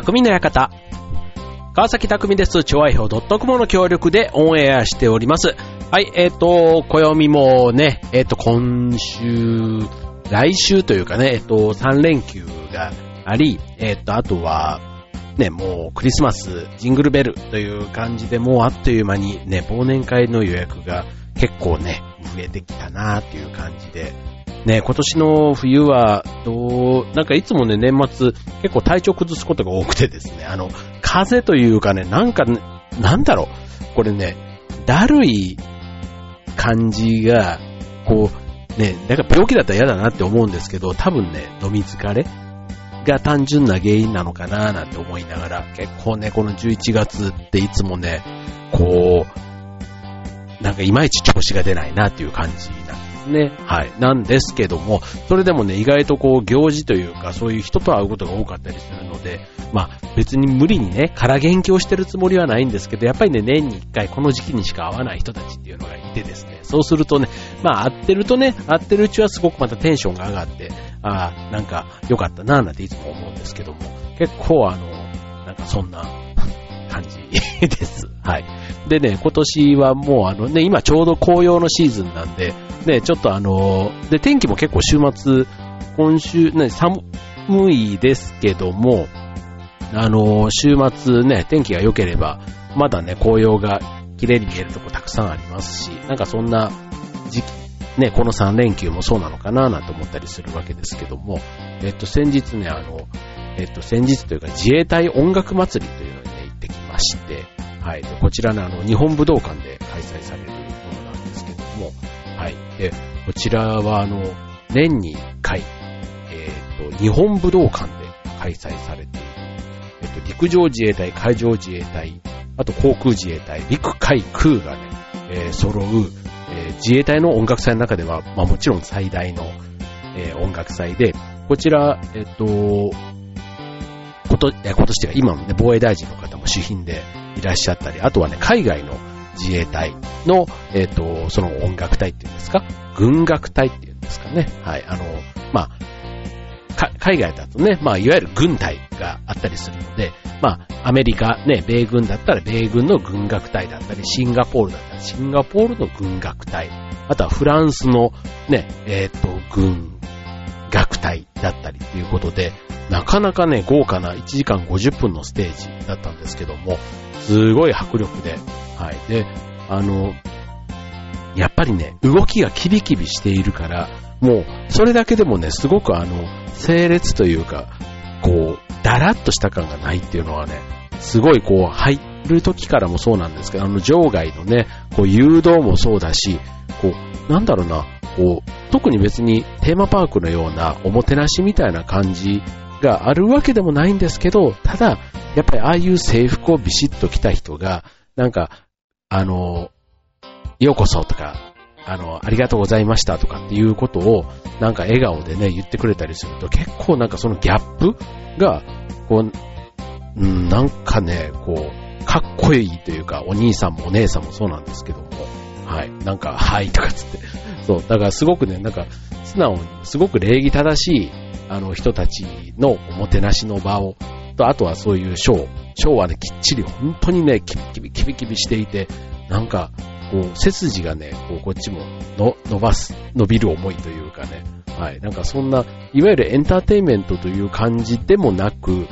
匠の館。川崎匠です。超愛表 .com の協力でオンエアしております。はい、えっ、ー、と、暦もね、えっ、ー、と、今週、来週というかね、えっ、ー、と、3連休があり、えっ、と、あとは、ね、もうクリスマス、ジングルベルという感じで、もうあっという間にね、忘年会の予約が結構ね、増えてきたなっていう感じで、ね、今年の冬は、どう、なんかいつもね、年末、結構体調崩すことが多くてですね、あの、風邪というかね、なんか、ね、なんだろう、これね、だるい感じが、こう、ね、なんか病気だったら嫌だなって思うんですけど、多分ね、飲み疲れが単純な原因なのかななんて思いながら、結構ね、この11月っていつもね、こう、なんかいまいち調子が出ないなっていう感じなんですね。はい。なんですけども、それでもね、意外とこう、行事というか、そういう人と会うことが多かったりするので、まあ、別に無理にね、空元気をしてるつもりはないんですけど、やっぱりね、年に一回この時期にしか会わない人たちっていうのがいてですね、そうするとね、まあ、会ってるとね、会ってるうちはすごくまたテンションが上がって、ああ、なんか良かったなぁなんていつも思うんですけども、結構あの、なんかそんな感じ です。はい。でね、今年はもうあのね、今ちょうど紅葉のシーズンなんで、ね、ちょっとあの、で、天気も結構週末、今週、ね、寒いですけども、あの、週末ね、天気が良ければ、まだね、紅葉が綺麗に見えるとこたくさんありますし、なんかそんな時期ね、この3連休もそうなのかななんて思ったりするわけですけども、えっと、先日ね、あの、えっと、先日というか自衛隊音楽祭りというのに、ってきまして、はい。で、こちらのあの、日本武道館で開催されるものなんですけども、はい。で、こちらはあの、年に1回、えっと、日本武道館で開催されている、えっと、陸上自衛隊、海上自衛隊、あと航空自衛隊、陸海空がね、えー、揃う、えー、自衛隊の音楽祭の中では、まあもちろん最大の、えー、音楽祭で、こちら、えっ、と、こと、今年は今もね、防衛大臣の方も主賓でいらっしゃったり、あとはね、海外の自衛隊の、えっ、と、その音楽隊っていうんですか？軍楽隊っていうんですかね？はい。あの、まあ、海外だとね、まあ、いわゆる軍隊があったりするので、まあ、アメリカ、ね、米軍だったら米軍の軍楽隊だったり、シンガポールだったらシンガポールの軍楽隊、あとはフランスのね、えっ、ー、と、軍楽隊だったりっていうことで、なかなかね、豪華な1時間50分のステージだったんですけども、すごい迫力で、はい。で、あの、やっぱりね、動きがキビキビしているから、もう、それだけでもね、すごくあの、整列というか、こう、だらっとした感がないっていうのはね、すごいこう、入る時からもそうなんですけど、あの、場外のね、こう、誘導もそうだし、こう、なんだろうな、こう、特に別にテーマパークのようなおもてなしみたいな感じがあるわけでもないんですけど、ただ、やっぱりああいう制服をビシッと着た人が、なんか、あの、ようこそとか、あの、ありがとうございましたとかっていうことを、なんか笑顔でね、言ってくれたりすると、結構なんかそのギャップが、こう、うん、なんかね、こう、かっこいいというか、お兄さんもお姉さんもそうなんですけども、はい、なんか、はいとかつって、そう、だからすごくね、なんか、素直に、すごく礼儀正しい、あの人たちのおもてなしの場を、と、あとはそういうショー、ショーはね、きっちり、本当にね、キビキビ、キビキビしていて、なんか、こう、背筋がね、こう、こっちもの伸ばす、伸びる思いというかね、はい、なんかそんな、いわゆるエンターテインメントという感じでもなく、うん、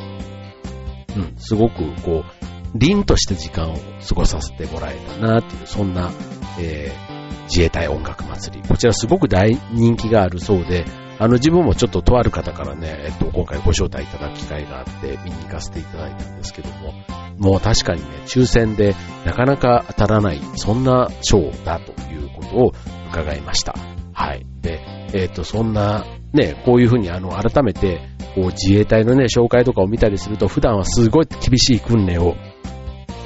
すごくこう、凛とした時間を過ごさせてもらえたなっていう、そんな、えー、自衛隊音楽祭り。こちらすごく大人気があるそうで、あの自分もちょっととある方からね、えっと、今回ご招待いただく機会があって見に行かせていただいたんですけども、もう確かにね、抽選でなかなか当たらない、そんな賞だということを伺いました。はい。で、えっ、と、そんな、ね、こういうふうにあの、改めて、こう自衛隊のね、紹介とかを見たりすると、普段はすごい厳しい訓練を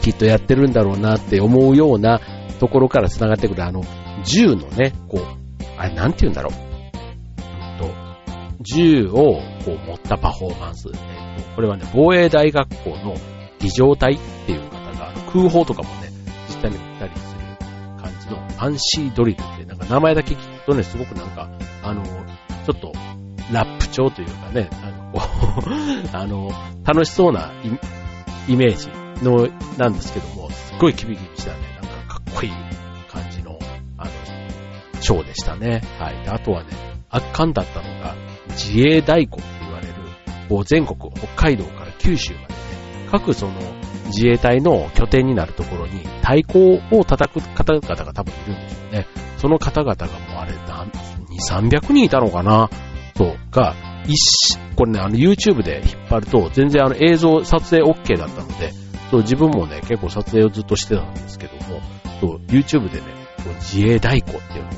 きっとやってるんだろうなって思うようなところから繋がってくる、あの、銃のね、こう、あれ、なんて言うんだろう。と銃をこう持ったパフォーマンス。これはね、防衛大学校の儀仗隊っていう方が、空砲とかもね、実際に撃ったりする感じのファンシードリルって、なんか名前だけ聞くとね、すごくなんか、あの、ちょっと、ラップ調というかね、あの、こ あの、楽しそうなイメージの、なんですけども、すっごいキビキビしたね、ショーでしたね。はい。あとはね、圧巻だったのが、自衛太鼓って言われる、こう全国、北海道から九州までね、各その自衛隊の拠点になるところに太鼓を叩く方々が多分いるんでしょうね。その方々がもうあれ、何2、300人いたのかな？そう、が、一これね、あの YouTube で引っ張ると、全然あの映像撮影 OK だったので、そう自分もね、結構撮影をずっとしてたんですけども、そう YouTube でね、自衛太鼓っていうのを、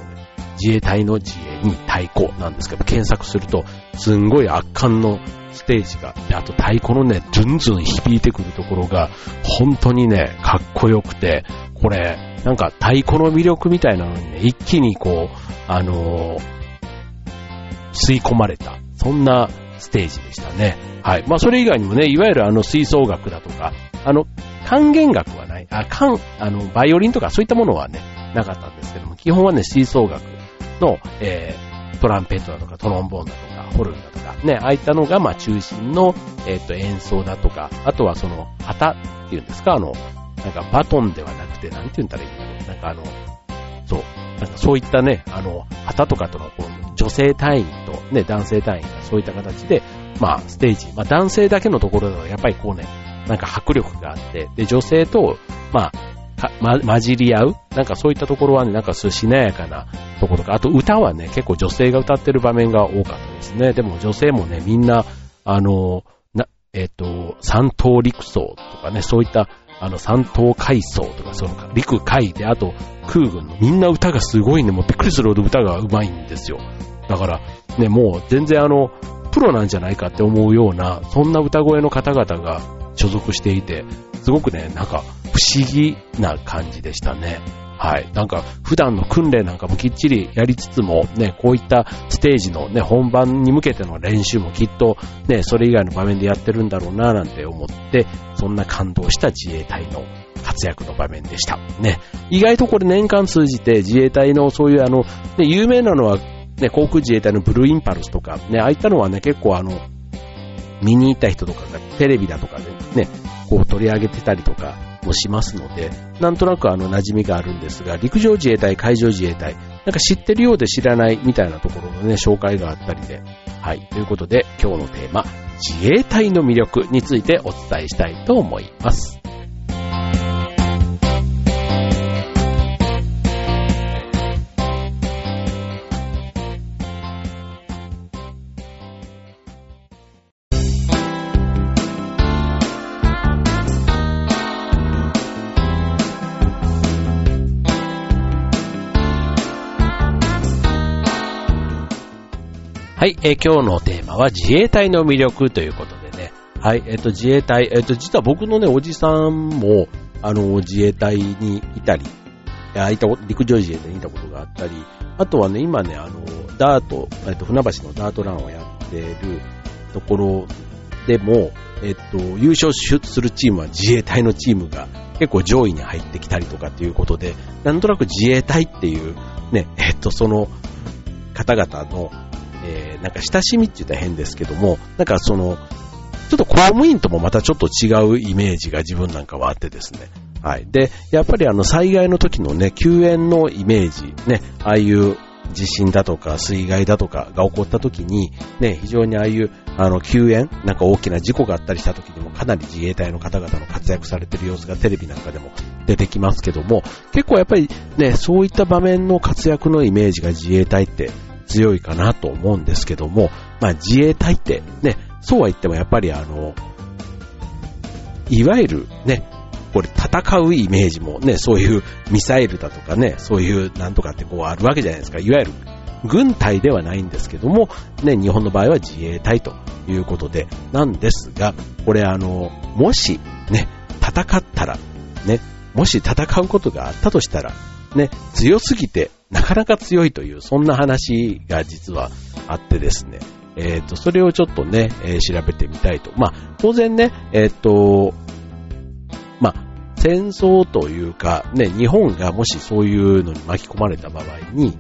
自衛隊の自衛に太鼓なんですけど、検索すると、すんごい圧巻のステージが、で、あと太鼓のね、ズンズン響いてくるところが、本当にね、かっこよくて、これ、なんか太鼓の魅力みたいなのにね、一気にこう、あのー、吸い込まれた、そんなステージでしたね。はい。まあ、それ以外にもね、いわゆるあの、吹奏楽だとか、あの、管弦楽はない、あ、管、あの、バイオリンとかそういったものはね、なかったんですけども、基本はね、吹奏楽の、えー、トランペットだとか、トロンボーンだとか、ホルンだとか、ね、ああいったのが、まあ、中心の、えっ、ー、と、演奏だとか、あとはその、旗っていうんですか、あの、なんかバトンではなくて、なんて言うんだろう。なんかあの、そう、なんかそういったね、あの、旗とかとのこう女性隊員とね、男性隊員がそういった形で、まあ、ステージ、まあ、男性だけのところだと、やっぱりこうね、なんか迫力があって、で、女性と、まあ、ま、混じり合う？なんかそういったところはね、なんかそうしなやかなところとか、あと歌はね、結構女性が歌ってる場面が多かったですね。でも女性もね、みんな、あの、な、えっ、ー、と、三等陸曹とかね、そういったあの、三等海曹とか、その、陸海で、あと、空軍のみんな歌がすごいね、もうびっくりするほど歌が上手いんですよ。だから、ね、もう全然あの、プロなんじゃないかって思うような、そんな歌声の方々が所属していて、すごくね、なんか、不思議な感じでしたね。はい。なんか、普段の訓練なんかもきっちりやりつつも、ね、こういったステージのね、本番に向けての練習もきっと、ね、それ以外の場面でやってるんだろうな、なんて思って、そんな感動した自衛隊の活躍の場面でした。ね。意外とこれ年間通じて自衛隊のそういうあの、ね、有名なのは、ね、航空自衛隊のブルーインパルスとか、ね、ああいったのはね、結構あの、見に行った人とかがテレビだとかでね、こう取り上げてたりとか、もしますので、なんとなくあの馴染みがあるんですが、陸上自衛隊、海上自衛隊、なんか知ってるようで知らないみたいなところのね、紹介があったりで。はい。ということで、今日のテーマ、自衛隊の魅力についてお伝えしたいと思います。はい、え、今日のテーマは自衛隊の魅力ということでね。はい、えっ、と、自衛隊、えっ、と、実は僕のね、おじさんも、あの、自衛隊にいたり、いた陸上自衛隊にいたことがあったり、あとはね、今ね、あの、ダート、えっ、と、船橋のダートランをやってるところでも、えっと、優勝するチームは自衛隊のチームが結構上位に入ってきたりとかっていうことで、なんとなく自衛隊っていう、ね、えっと、その方々のえー、なんか親しみって言ったら変ですけども、なんかその、ちょっと公務員ともまたちょっと違うイメージが自分なんかはあってですね。はい。で、やっぱりあの災害の時のね、救援のイメージ、ね、ああいう地震だとか水害だとかが起こった時に、ね、非常にああいうあの救援、なんか大きな事故があったりした時にもかなり自衛隊の方々の活躍されてる様子がテレビなんかでも出てきますけども、結構やっぱりね、そういった場面の活躍のイメージが自衛隊って強いかなと思うんですけども、まあ自衛隊ってね、そうは言ってもやっぱりあの、いわゆるね、これ戦うイメージもね、そういうミサイルだとかね、そういうなんとかってこうあるわけじゃないですか。いわゆる軍隊ではないんですけども、ね、日本の場合は自衛隊ということで、なんですが、これあの、もしね、戦ったら、ね、もし戦うことがあったとしたら、ね、強すぎてなかなか強いという、そんな話が実はあってですね。えっ、ー、と、それをちょっとね、えー、調べてみたいと。まあ、当然ね、えっ、ー、と、まあ、戦争というか、ね、日本がもしそういうのに巻き込まれた場合に、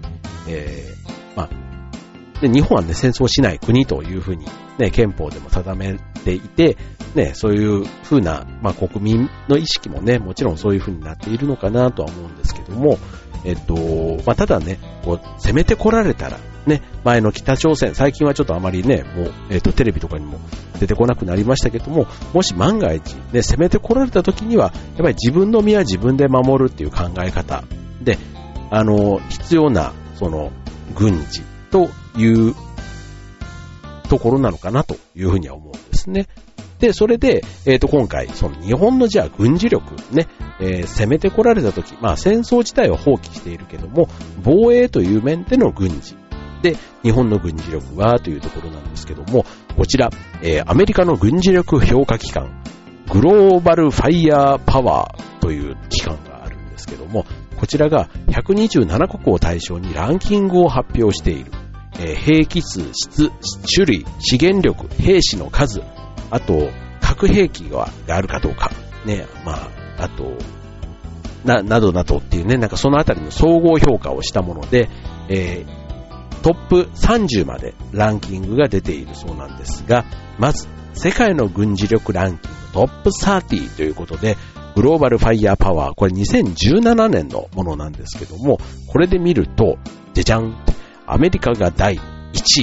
えー、まあ、で、日本はね、戦争しない国というふうに、ね、憲法でも定めていて、ね、そういうふうな、まあ、国民の意識もね、もちろんそういうふうになっているのかなとは思うんですけども、えっと、まあ、ただね、こう、攻めてこられたら、ね、前の北朝鮮、最近はちょっとあまりね、もう、えっと、テレビとかにも出てこなくなりましたけども、もし万が一、ね、攻めてこられた時には、やっぱり自分の身は自分で守るっていう考え方で、あの、必要な、その、軍事というところなのかなというふうには思うんですね。で、それで、えっ、ー、と、今回、その日本のじゃあ軍事力、ね、えー、攻めてこられた時、まあ戦争自体は放棄しているけども、防衛という面での軍事。で、日本の軍事力はというところなんですけども、こちら、えー、アメリカの軍事力評価機関、グローバルファイヤーパワーという機関があるんですけども、こちらが127国を対象にランキングを発表している。えー、兵器数、質、種類、資源力、兵士の数、あと、核兵器があるかどうか、ね、まあ、あと、な、などなどっていうね、なんかそのあたりの総合評価をしたもので、えー、トップ30までランキングが出ているそうなんですが、まず、世界の軍事力ランキングトップ30ということで、グローバルファイヤーパワー、これ2017年のものなんですけども、これで見ると、じゃじゃんアメリカが第1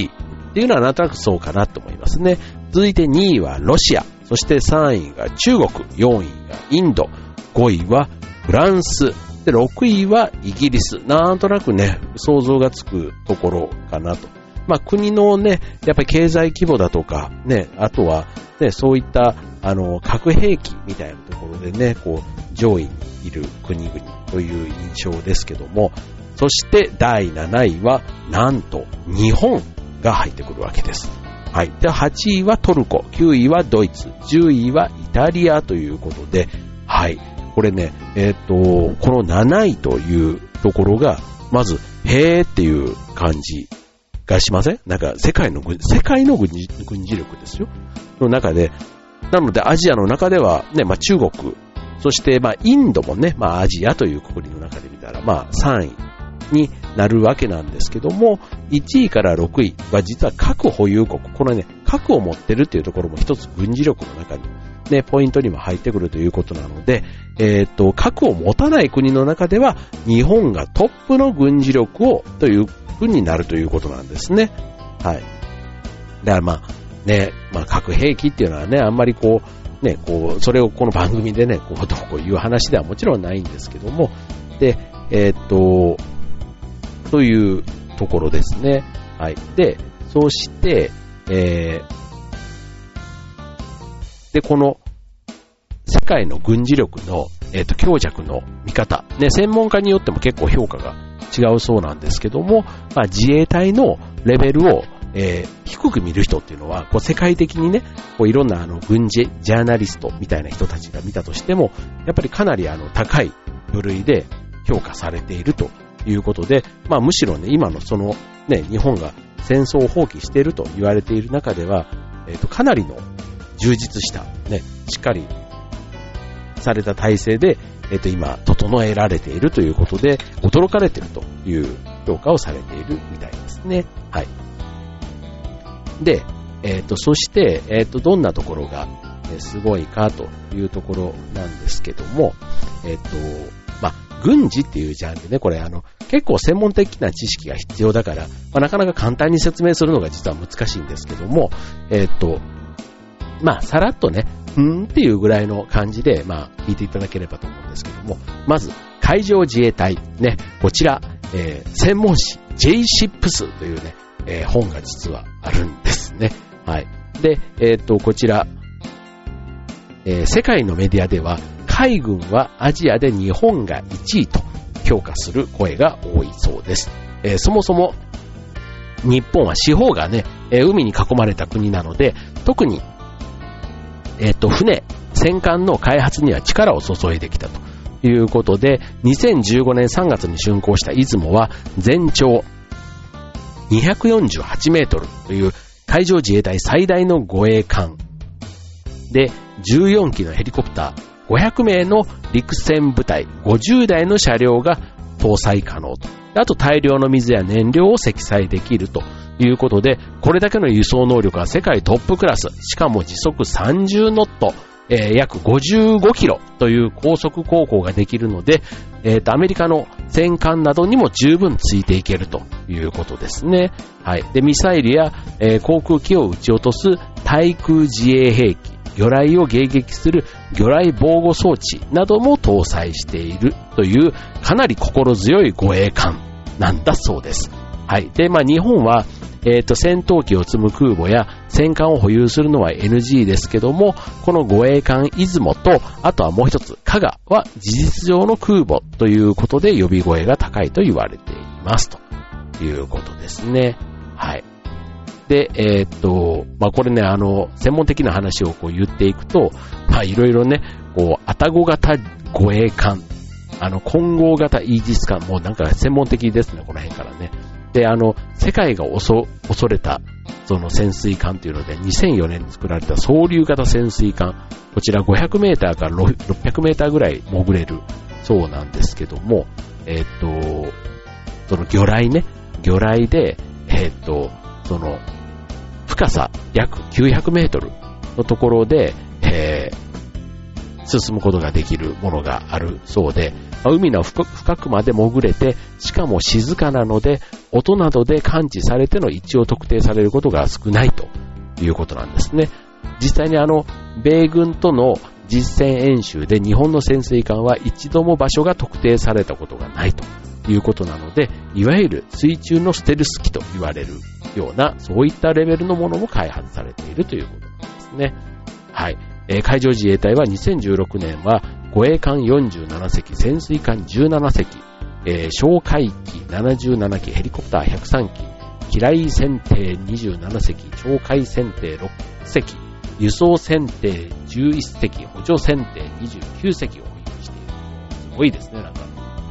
位。っていうのはなんとなくそうかなと思いますね。続いて2位はロシア、そして3位が中国、4位がインド、5位はフランス、で、6位はイギリス。なんとなくね、想像がつくところかなと。まあ、国のね、やっぱり経済規模だとか、ね、あとは、ね、そういった、あの、核兵器みたいなところでね、こう、上位にいる国々という印象ですけども、そして第7位は、なんと、日本が入ってくるわけです。はい。で、8位はトルコ、9位はドイツ、10位はイタリアということで、はい。これね、えっ、と、この7位というところが、まず、へーっていう感じがしません？なんか、世界の、世界の軍事軍事力ですよ。の中で、なので、アジアの中では、ね、まあ中国、そして、まあインドもね、まあアジアという国の中で見たら、まあ3位になるわけなんですけども、1位から6位は実は核保有国。このね、核を持ってるっていうところも一つ軍事力の中に、ね、ポイントにも入ってくるということなので、えっ、と、核を持たない国の中では、日本がトップの軍事力をというふうになるということなんですね。はい。だからまあ、ね、まあ核兵器っていうのはね、あんまりこう、ね、こう、それをこの番組でね、こう、どうこういう話ではもちろんないんですけども、で、えっ、と、というところですね。はい。で、そして、えー、で、この、世界の軍事力の、えっ、ー、と、強弱の見方。ね、専門家によっても結構評価が違うそうなんですけども、まあ、自衛隊のレベルを、えー、低く見る人っていうのは、こう世界的にね、こういろんなあの軍事ジャーナリストみたいな人たちが見たとしても、やっぱりかなりあの高い部類で評価されているということで、まあむしろね、今のそのね、日本が戦争を放棄していると言われている中では、えっ、ー、と、かなりの充実した、ね、しっかりされた体制で、えっ、ー、と、今、整えられているということで、驚かれているという評価をされているみたいですね。はい。で、えっ、ー、と、そして、えっ、と、どんなところが、すごいかというところなんですけども、えっ、と、軍事っていうジャンルね、これあの、結構専門的な知識が必要だから、まあ、なかなか簡単に説明するのが実は難しいんですけども、えっ、ー、と、まあ、さらっとね、んーっていうぐらいの感じで、まあ、聞いていただければと思うんですけども、まず、海上自衛隊、ね、こちら、えー、専門誌 J-SHIPS というね、えー、本が実はあるんですね。はい。で、えっ、ー、と、こちら、えー、世界のメディアでは、海軍はアジアで日本が1位と評価する声が多いそうです。えー、そもそも日本は四方がね、えー、海に囲まれた国なので、特に、えっ、ー、と、船、戦艦の開発には力を注いできたということで、2015年3月に竣工した出雲は全長248メートルという海上自衛隊最大の護衛艦で14機のヘリコプター500名の陸戦部隊50台の車両が搭載可能とあと大量の水や燃料を積載できるということで、これだけの輸送能力は世界トップクラス、しかも時速30ノット、えー、約55キロという高速航行ができるので、えー、アメリカの戦艦などにも十分ついていけるということですね。はい。で、ミサイルや、えー、航空機を撃ち落とす対空自衛兵器、魚雷を迎撃する魚雷防護装置なども搭載しているというかなり心強い護衛艦なんだそうです。はい。で、まあ日本は、えっ、ー、と、戦闘機を積む空母や戦艦を保有するのは NG ですけども、この護衛艦出雲と、あとはもう一つ、加賀は事実上の空母ということで呼び声が高いと言われていますということですね。はい。で、えー、っと、まあ、これね、あの、専門的な話をこう言っていくと、ま、いろいろね、こう、アタゴ型護衛艦、あの、混合型イージス艦、もうなんか専門的ですね、この辺からね。で、あの、世界が恐れた、その潜水艦というので、2004年に作られた総流型潜水艦、こちら500メーターから600メーターぐらい潜れるそうなんですけども、えっ、と、その魚雷ね、魚雷で、えっ、と、その、深さ約900メートルのところで、えー、進むことができるものがあるそうで、海の深くまで潜れて、しかも静かなので、音などで感知されての位置を特定されることが少ないということなんですね。実際にあの、米軍との実戦演習で日本の潜水艦は一度も場所が特定されたことがないとということなので、いわゆる水中のステルス機と言われるような、そういったレベルのものも開発されているということなんですね。はい。えー、海上自衛隊は2016年は護衛艦47隻、潜水艦17隻、えー、哨戒機77機、ヘリコプター103機、機雷船艇27隻、哨戒船艇6隻、輸送船艇11隻、補助船艇29隻を保有している。すごいですね、なんか。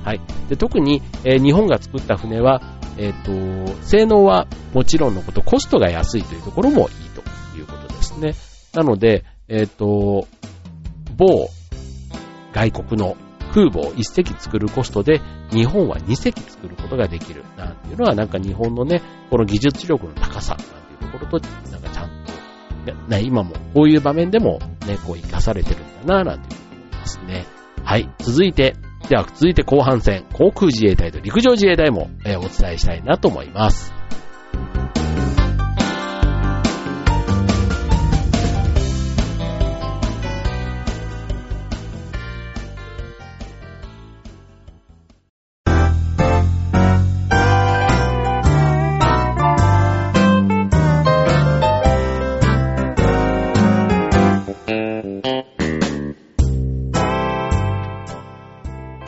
はい。で特に、えー、日本が作った船は、えっ、ー、と、性能はもちろんのこと、コストが安いというところもいいということですね。なので、えっ、ー、と、某外国の空母を1隻作るコストで日本は2隻作ることができるなんていうのはなんか日本のね、この技術力の高さなんていうところとなんかちゃんと、ね、今もこういう場面でもね、こう活かされてるんだななんていうふうに思いますね。はい。続いて、では続いて後半戦、航空自衛隊と陸上自衛隊も、お伝えしたいなと思います。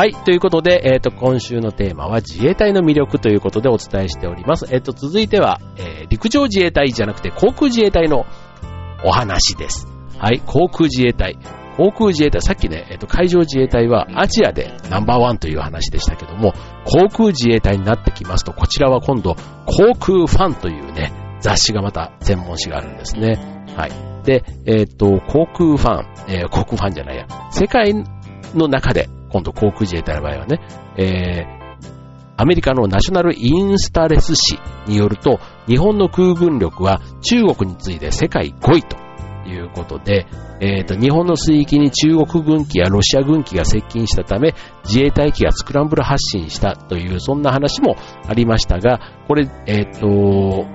はい。ということで、えっ、ー、と、今週のテーマは自衛隊の魅力ということでお伝えしております。えっ、ー、と、続いては、えー、陸上自衛隊じゃなくて航空自衛隊のお話です。はい。航空自衛隊。航空自衛隊、さっきね、えっ、と、海上自衛隊はアジアでナンバーワンという話でしたけども、航空自衛隊になってきますと、こちらは今度、航空ファンというね、雑誌がまた専門誌があるんですね。はい。で、えっ、と、航空ファン、え航空ファンじゃないや、世界の中で今度航空自衛隊の場合はね、えー、アメリカのナショナルインスタレス誌によると、日本の空軍力は中国に次いで世界5位ということで、えーと、日本の水域に中国軍機やロシア軍機が接近したため、自衛隊機がスクランブル発進したという、そんな話もありましたが、これ、えっ、ー、と、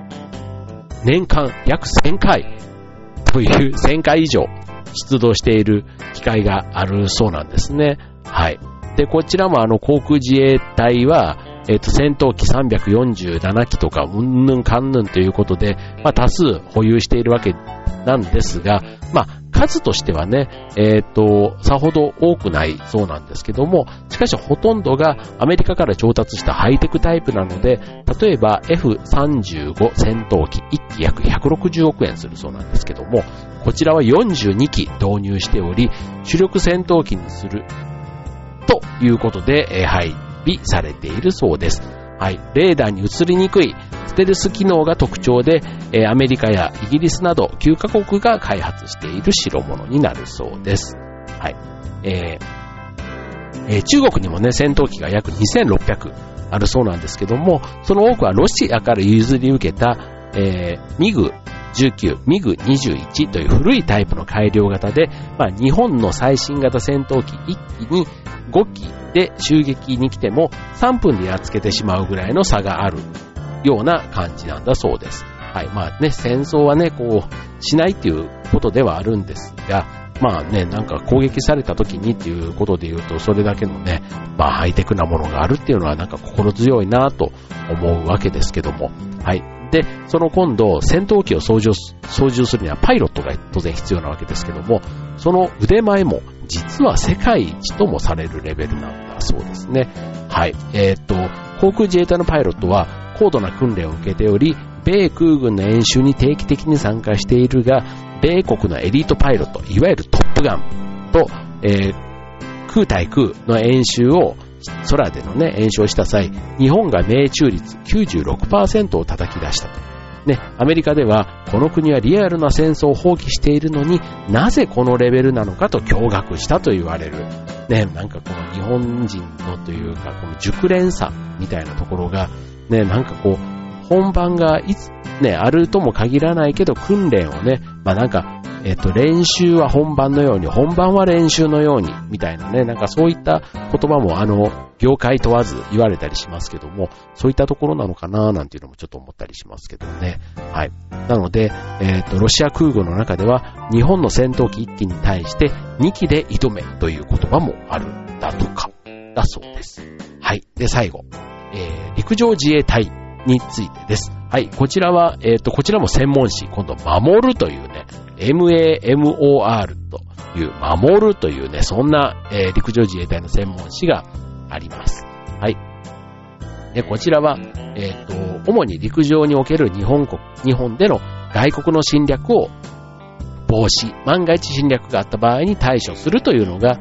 年間約1000回という1000回以上出動している機会があるそうなんですね。はい。で、こちらもあの航空自衛隊は、えっ、ー、と、戦闘機347機とか、うんぬんかんぬんということで、まあ、多数保有しているわけなんですが、まあ、数としてはね、えっ、ー、と、さほど多くないそうなんですけども、しかしほとんどがアメリカから調達したハイテクタイプなので、例えば F35 戦闘機1機約160億円するそうなんですけども、こちらは42機導入しており、主力戦闘機にするということで、え配備されているそうです。はい。レーダーに映りにくいステルス機能が特徴で、えアメリカやイギリスなど9カ国が開発している代物になるそうです。はい。えーえ、中国にもね、戦闘機が約2600あるそうなんですけども、その多くはロシアから譲り受けた、えー、ミグ19、ミグ21という古いタイプの改良型で、まあ、日本の最新型戦闘機1機に5機で襲撃に来ても3分でやっつけてしまうぐらいの差があるような感じなんだそうです。はい。まあね、戦争はね、こう、しないっていうことではあるんですが、まあね、なんか攻撃された時にっていうことで言うと、それだけのね、まあハイテクなものがあるっていうのはなんか心強いなと思うわけですけども、はい。で、その今度、戦闘機を操縦操縦するにはパイロットが当然必要なわけですけども、その腕前も実は世界一ともされるレベルなんだそうですね。はい。えー、っと、航空自衛隊のパイロットは高度な訓練を受けており、米空軍の演習に定期的に参加しているが、米国のエリートパイロット、いわゆるトップガンと、えー、空対空の演習を空でのね、演習をした際、日本が命中率96%を叩き出したと。ね、アメリカでは、この国はリアルな戦争を放棄しているのになぜこのレベルなのかと驚愕したと言われる。ね、なんかこの日本人のというか、この熟練さみたいなところが、ね、なんかこう、本番がいつ、ね、あるとも限らないけど、訓練をね、まあなんか、えっと、練習は本番のように、本番は練習のように、みたいなね、なんかそういった言葉もあの、業界問わず言われたりしますけども、そういったところなのかななんていうのもちょっと思ったりしますけどね。はい。なので、えっと、ロシア空軍の中では、日本の戦闘機1機に対して2機で挑めという言葉もあるんだとか、だそうです。はい。で、最後、えー、陸上自衛隊についてです。はい。こちらは、えっ、と、こちらも専門誌、今度、守るというね、MAMOR という、守るというね、そんな、えー、陸上自衛隊の専門誌があります。はい。で、こちらは、えっ、ー、と、主に陸上における日本国、日本での外国の侵略を防止、万が一侵略があった場合に対処するというのが、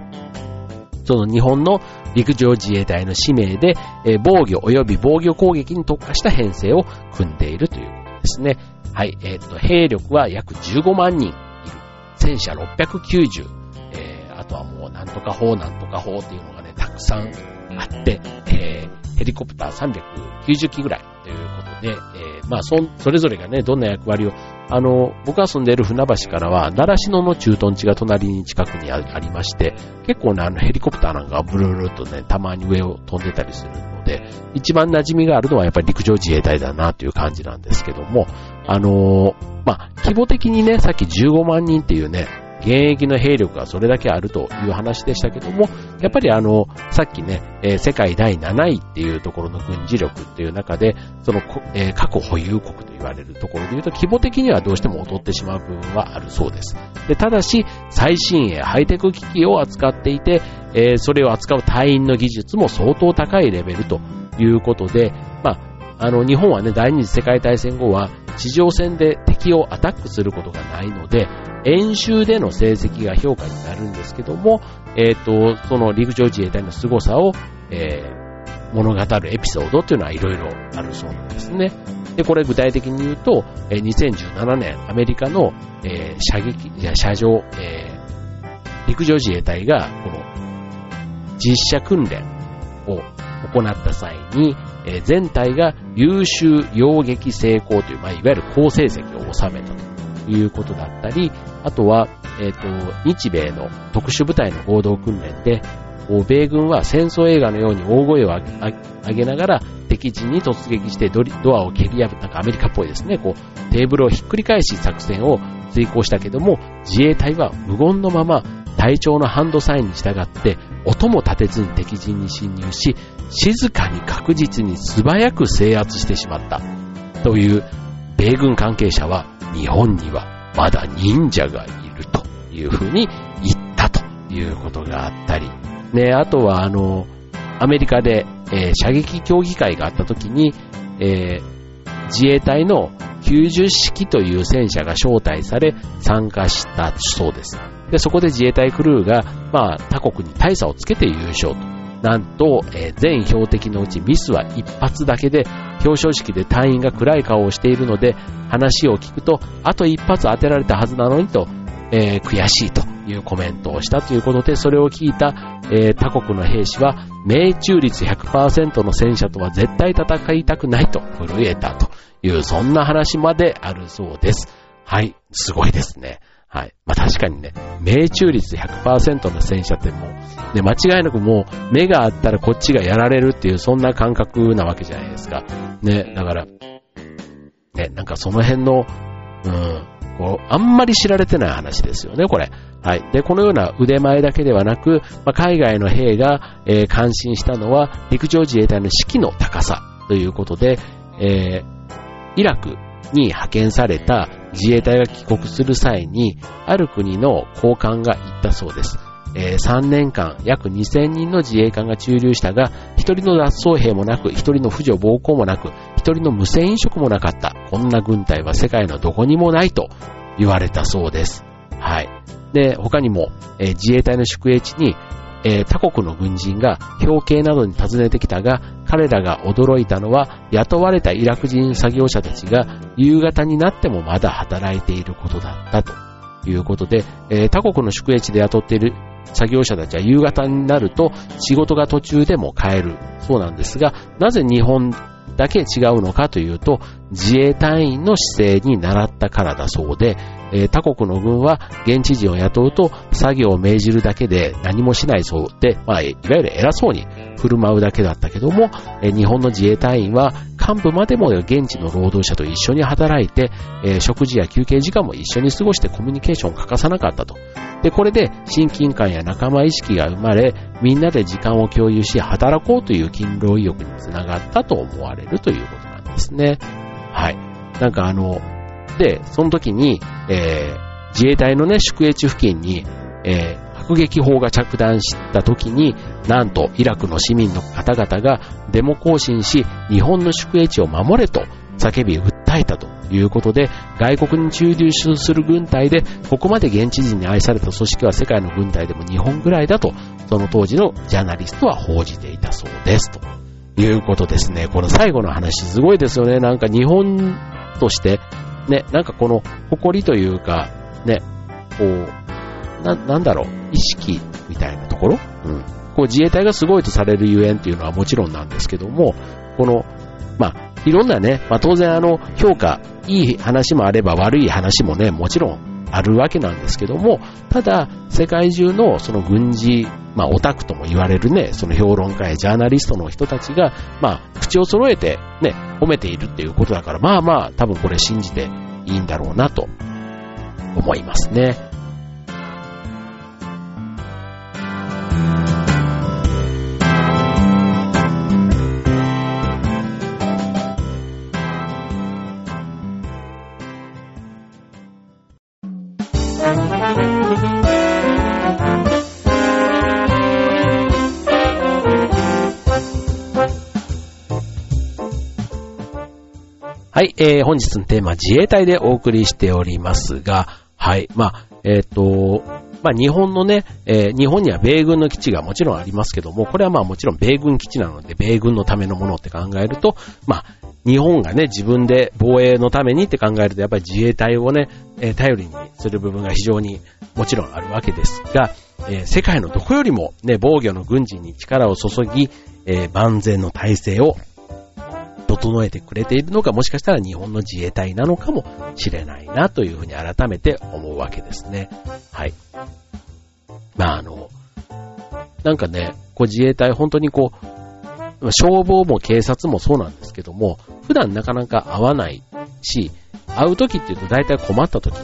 その日本の陸上自衛隊の使命で、えー、防御及び防御攻撃に特化した編成を組んでいるということですね。はい、えっ、ー、と、兵力は約15万人いる。戦車690。えー、あとはもうなんとか砲なんとか砲っていうのがね、たくさんあって、えー、ヘリコプター390機ぐらいということで、えー、まあそ、それぞれがね、どんな役割を、あの、僕が住んでいる船橋からは、習志野の駐屯地が隣に近くにありまして、結構ね、あのヘリコプターなんかブルルルとね、たまに上を飛んでたりするので、一番馴染みがあるのはやっぱり陸上自衛隊だなという感じなんですけども、あのー、まあ、規模的にね、さっき15万人っていうね、現役の兵力がそれだけあるという話でしたけども、やっぱりあの、さっきね、えー、世界第7位っていうところの軍事力っていう中で、その、えー、過去保有国と言われるところで言うと、規模的にはどうしても劣ってしまう部分はあるそうです。で、ただし、最新鋭ハイテク機器を扱っていて、えー、それを扱う隊員の技術も相当高いレベルということで、まあ、あの、日本はね、第二次世界大戦後は、地上戦で敵をアタックすることがないので、演習での成績が評価になるんですけども、えっ、ー、と、その陸上自衛隊の凄さを、えー、物語るエピソードっていうのはいろいろあるそうなんですね。で、これ具体的に言うと、え2017年アメリカの、えー、射撃、いや、射上、えー、陸上自衛隊が、この、実射訓練を行った際に、えー、全体が優秀洋撃成功という、まあ、いわゆる好成績を収めたということだったり、あとは、えっ、ー、と、日米の特殊部隊の合同訓練で、米軍は戦争映画のように大声を上げながら敵陣に突撃してドアを蹴り破った、なんかアメリカっぽいですね、こう、テーブルをひっくり返し作戦を遂行したけども、自衛隊は無言のまま隊長のハンドサインに従って音も立てずに敵陣に侵入し、静かに確実に素早く制圧してしまった。という、米軍関係者は日本にはまだ忍者がいるというふうに言ったということがあったり、ね、あとはあの、アメリカで、えー、射撃競技会があった時に、えー、自衛隊の90式という戦車が招待され参加したそうです。で、そこで自衛隊クルーが、まあ、他国に大差をつけて優勝と。なんと、えー、全標的のうちミスは一発だけで、表彰式で隊員が暗い顔をしているので、話を聞くと、あと一発当てられたはずなのにと、えー、悔しいというコメントをしたということで、それを聞いた、えー、他国の兵士は、命中率100%の戦車とは絶対戦いたくないと震えたという、そんな話まであるそうです。はい、すごいですね。はい。まあ確かにね、命中率100%の戦車ってもう、ね、間違いなくもう目があったらこっちがやられるっていうそんな感覚なわけじゃないですか。ね、だから、ね、なんかその辺の、うん、こう、あんまり知られてない話ですよね、これ。はい。で、このような腕前だけではなく、まあ、海外の兵が、えー、感心したのは、陸上自衛隊の士気の高さということで、えー、イラクに派遣された自衛隊が帰国する際に、ある国の高官が言ったそうです。えー、3年間約2000人の自衛官が駐留したが、1人の脱走兵もなく、1人の扶助暴行もなく、1人の無線飲食もなかった。こんな軍隊は世界のどこにもないと言われたそうです。はい。で、他にも、えー、自衛隊の宿営地にえー、他国の軍人が表敬などに訪ねてきたが、彼らが驚いたのは、雇われたイラク人作業者たちが夕方になってもまだ働いていることだったと。いうことで、えー、他国の宿営地で雇っている作業者たちは夕方になると仕事が途中でも帰る。そうなんですが、なぜ日本だけ違うのかというと、自衛隊員の姿勢に習ったからだそうで、え、他国の軍は現地人を雇うと作業を命じるだけで何もしないそうで、まあ、いわゆる偉そうに振る舞うだけだったけども、え、日本の自衛隊員は幹部までも現地の労働者と一緒に働いて、えー、食事や休憩時間も一緒に過ごしてコミュニケーションを欠かさなかったと。で、これで親近感や仲間意識が生まれ、みんなで時間を共有し働こうという勤労意欲につながったと思われるということなんですね。はい。なんかあの、で、その時に、えー、自衛隊のね、宿営地付近に、えー、迫撃砲が着弾した時に、なんとイラクの市民の方々がデモ行進し、日本の宿営地を守れと叫び訴えたということで、外国に駐留する軍隊で、ここまで現地人に愛された組織は世界の軍隊でも日本ぐらいだと、その当時のジャーナリストは報じていたそうです。ということですね。この最後の話すごいですよね。なんか日本としてね、なんかこの誇りというか、ね、こう、な、なんだろう、意識みたいなところ？うん。こう自衛隊がすごいとされるゆえんっていうのはもちろんなんですけども、この、まあ、いろんなね、まあ当然あの、評価、いい話もあれば悪い話もね、もちろんあるわけなんですけども、ただ、世界中のその軍事、まあオタクとも言われるね、その評論家やジャーナリストの人たちが、まあ口を揃えてね、褒めているっていうことだから、まあまあ多分これ信じていいんだろうなと思いますね。い、えー、本日のテーマ、自衛隊でお送りしておりますが、はい、まあ、えっ、ー、と、まあ、日本のね、えー、日本には米軍の基地がもちろんありますけども、これはまあもちろん米軍基地なので、米軍のためのものって考えると、まあ、日本がね、自分で防衛のためにって考えると、やっぱり自衛隊をね、えー、頼りにする部分が非常にもちろんあるわけですが、えー、世界のどこよりもね、防御の軍事に力を注ぎ、え、万全の体制を整えてくれているのかもしかしたら日本の自衛隊なのかもしれないなというふうに改めて思うわけですね。はい。まああの、なんかね、こう自衛隊本当にこう、消防も警察もそうなんですけども、普段なかなか会わないし、会う時っていうと大体困った時、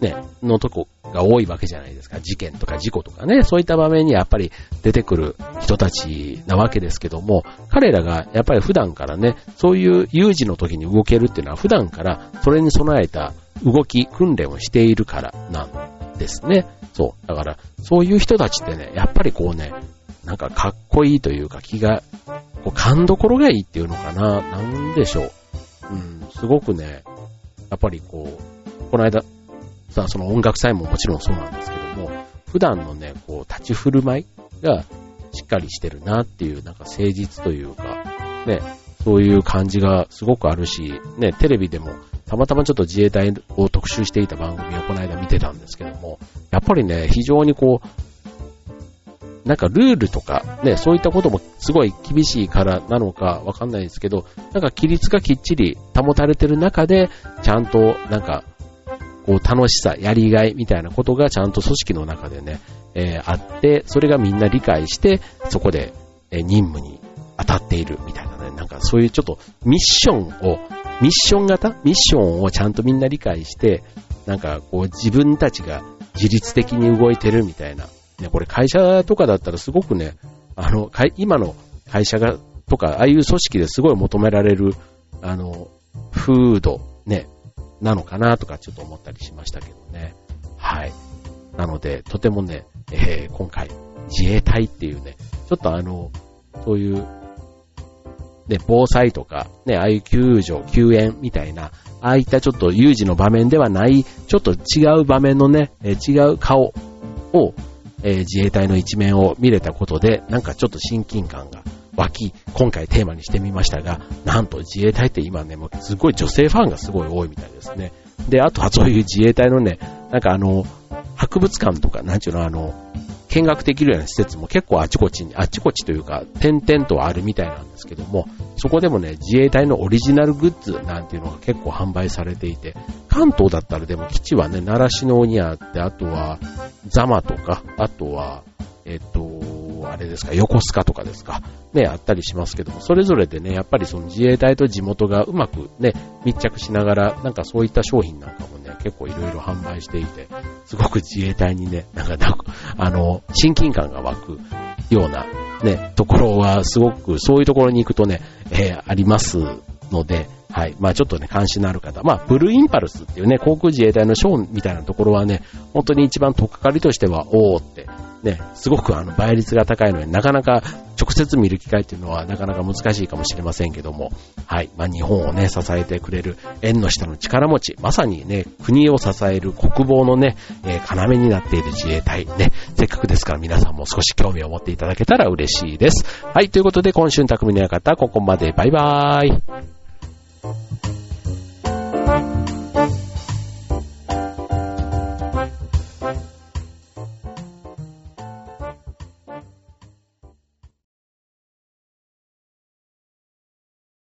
ね、のとこが多いわけじゃないですか。事件とか事故とかね、そういった場面にやっぱり出てくる人たちなわけですけども、彼らがやっぱり普段からね、そういう有事の時に動けるっていうのは普段からそれに備えた動き、訓練をしているからなんですね。そう。だから、そういう人たちってね、やっぱりこうね、なんかかっこいいというか気が、こう勘どころがいいっていうのかな、なんでしょう。うん、すごくね、やっぱりこう、この間、さあその音楽祭ももちろんそうなんですけども、普段のね、こう、立ち振る舞いがしっかりしてるなっていう、なんか誠実というか、ね、そういう感じがすごくあるし、ね、テレビでもたまたまちょっと自衛隊を特集していた番組をこの間見てたんですけども、やっぱりね、非常にこう、なんかルールとか、ね、そういったこともすごい厳しいからなのかわかんないですけど、なんか規律がきっちり保たれてる中で、ちゃんとなんか、こう楽しさ、やりがいみたいなことがちゃんと組織の中でね、えー、あって、それがみんな理解して、そこで、え、任務に当たっているみたいなね、なんかそういうちょっとミッションを、ミッション型？ミッションをちゃんとみんな理解して、なんかこう自分たちが自律的に動いてるみたいな。ね、これ会社とかだったらすごくね、あの、今の会社が、とか、ああいう組織ですごい求められる、あの、風土、なのかなとかちょっと思ったりしましたけどね。はい。なので、とてもね、えー、今回、自衛隊っていうね、ちょっとあの、そういう、ね、防災とか、ね、ああいう救助、救援みたいな、ああいったちょっと有事の場面ではない、ちょっと違う場面のね、え、違う顔を、えー、自衛隊の一面を見れたことで、なんかちょっと親近感が湧き、今回テーマにしてみましたが、なんと自衛隊って今ね、もうすごい女性ファンがすごい多いみたいですね。で、あとはそういう自衛隊のね、なんかあの、博物館とか、なんちゅうの、あの、見学できるような施設も結構あちこちに、あちこちというか、点々とあるみたいなんですけども、そこでもね、自衛隊のオリジナルグッズなんていうのが結構販売されていて、関東だったらでも基地はね、奈良市のにあって、あとは、ザマとか、あとは、えっと、あれですか、横須賀とかですか、ね、あったりしますけども、それぞれでね、やっぱりその自衛隊と地元がうまくね、密着しながら、なんかそういった商品なんかもね、結構いろいろ販売していて、すごく自衛隊にね、なんか、あの、親近感が湧くようなね、ところはすごく、そういうところに行くとね、えー、ありますので、はい。まあちょっとね、関心のある方。まあ、ブルーインパルスっていうね、航空自衛隊のショーみたいなところはね、本当に一番とっかかりとしては、おーって、ね、すごくあの倍率が高いので、なかなか直接見る機会っていうのはなかなか難しいかもしれませんけども、はい。まあ、日本をね、支えてくれる縁の下の力持ち、まさにね、国を支える国防のね、えー、要になっている自衛隊、ね、せっかくですから皆さんも少し興味を持っていただけたら嬉しいです。はい。ということで、今週の匠の館、ここまで。バイバーイ。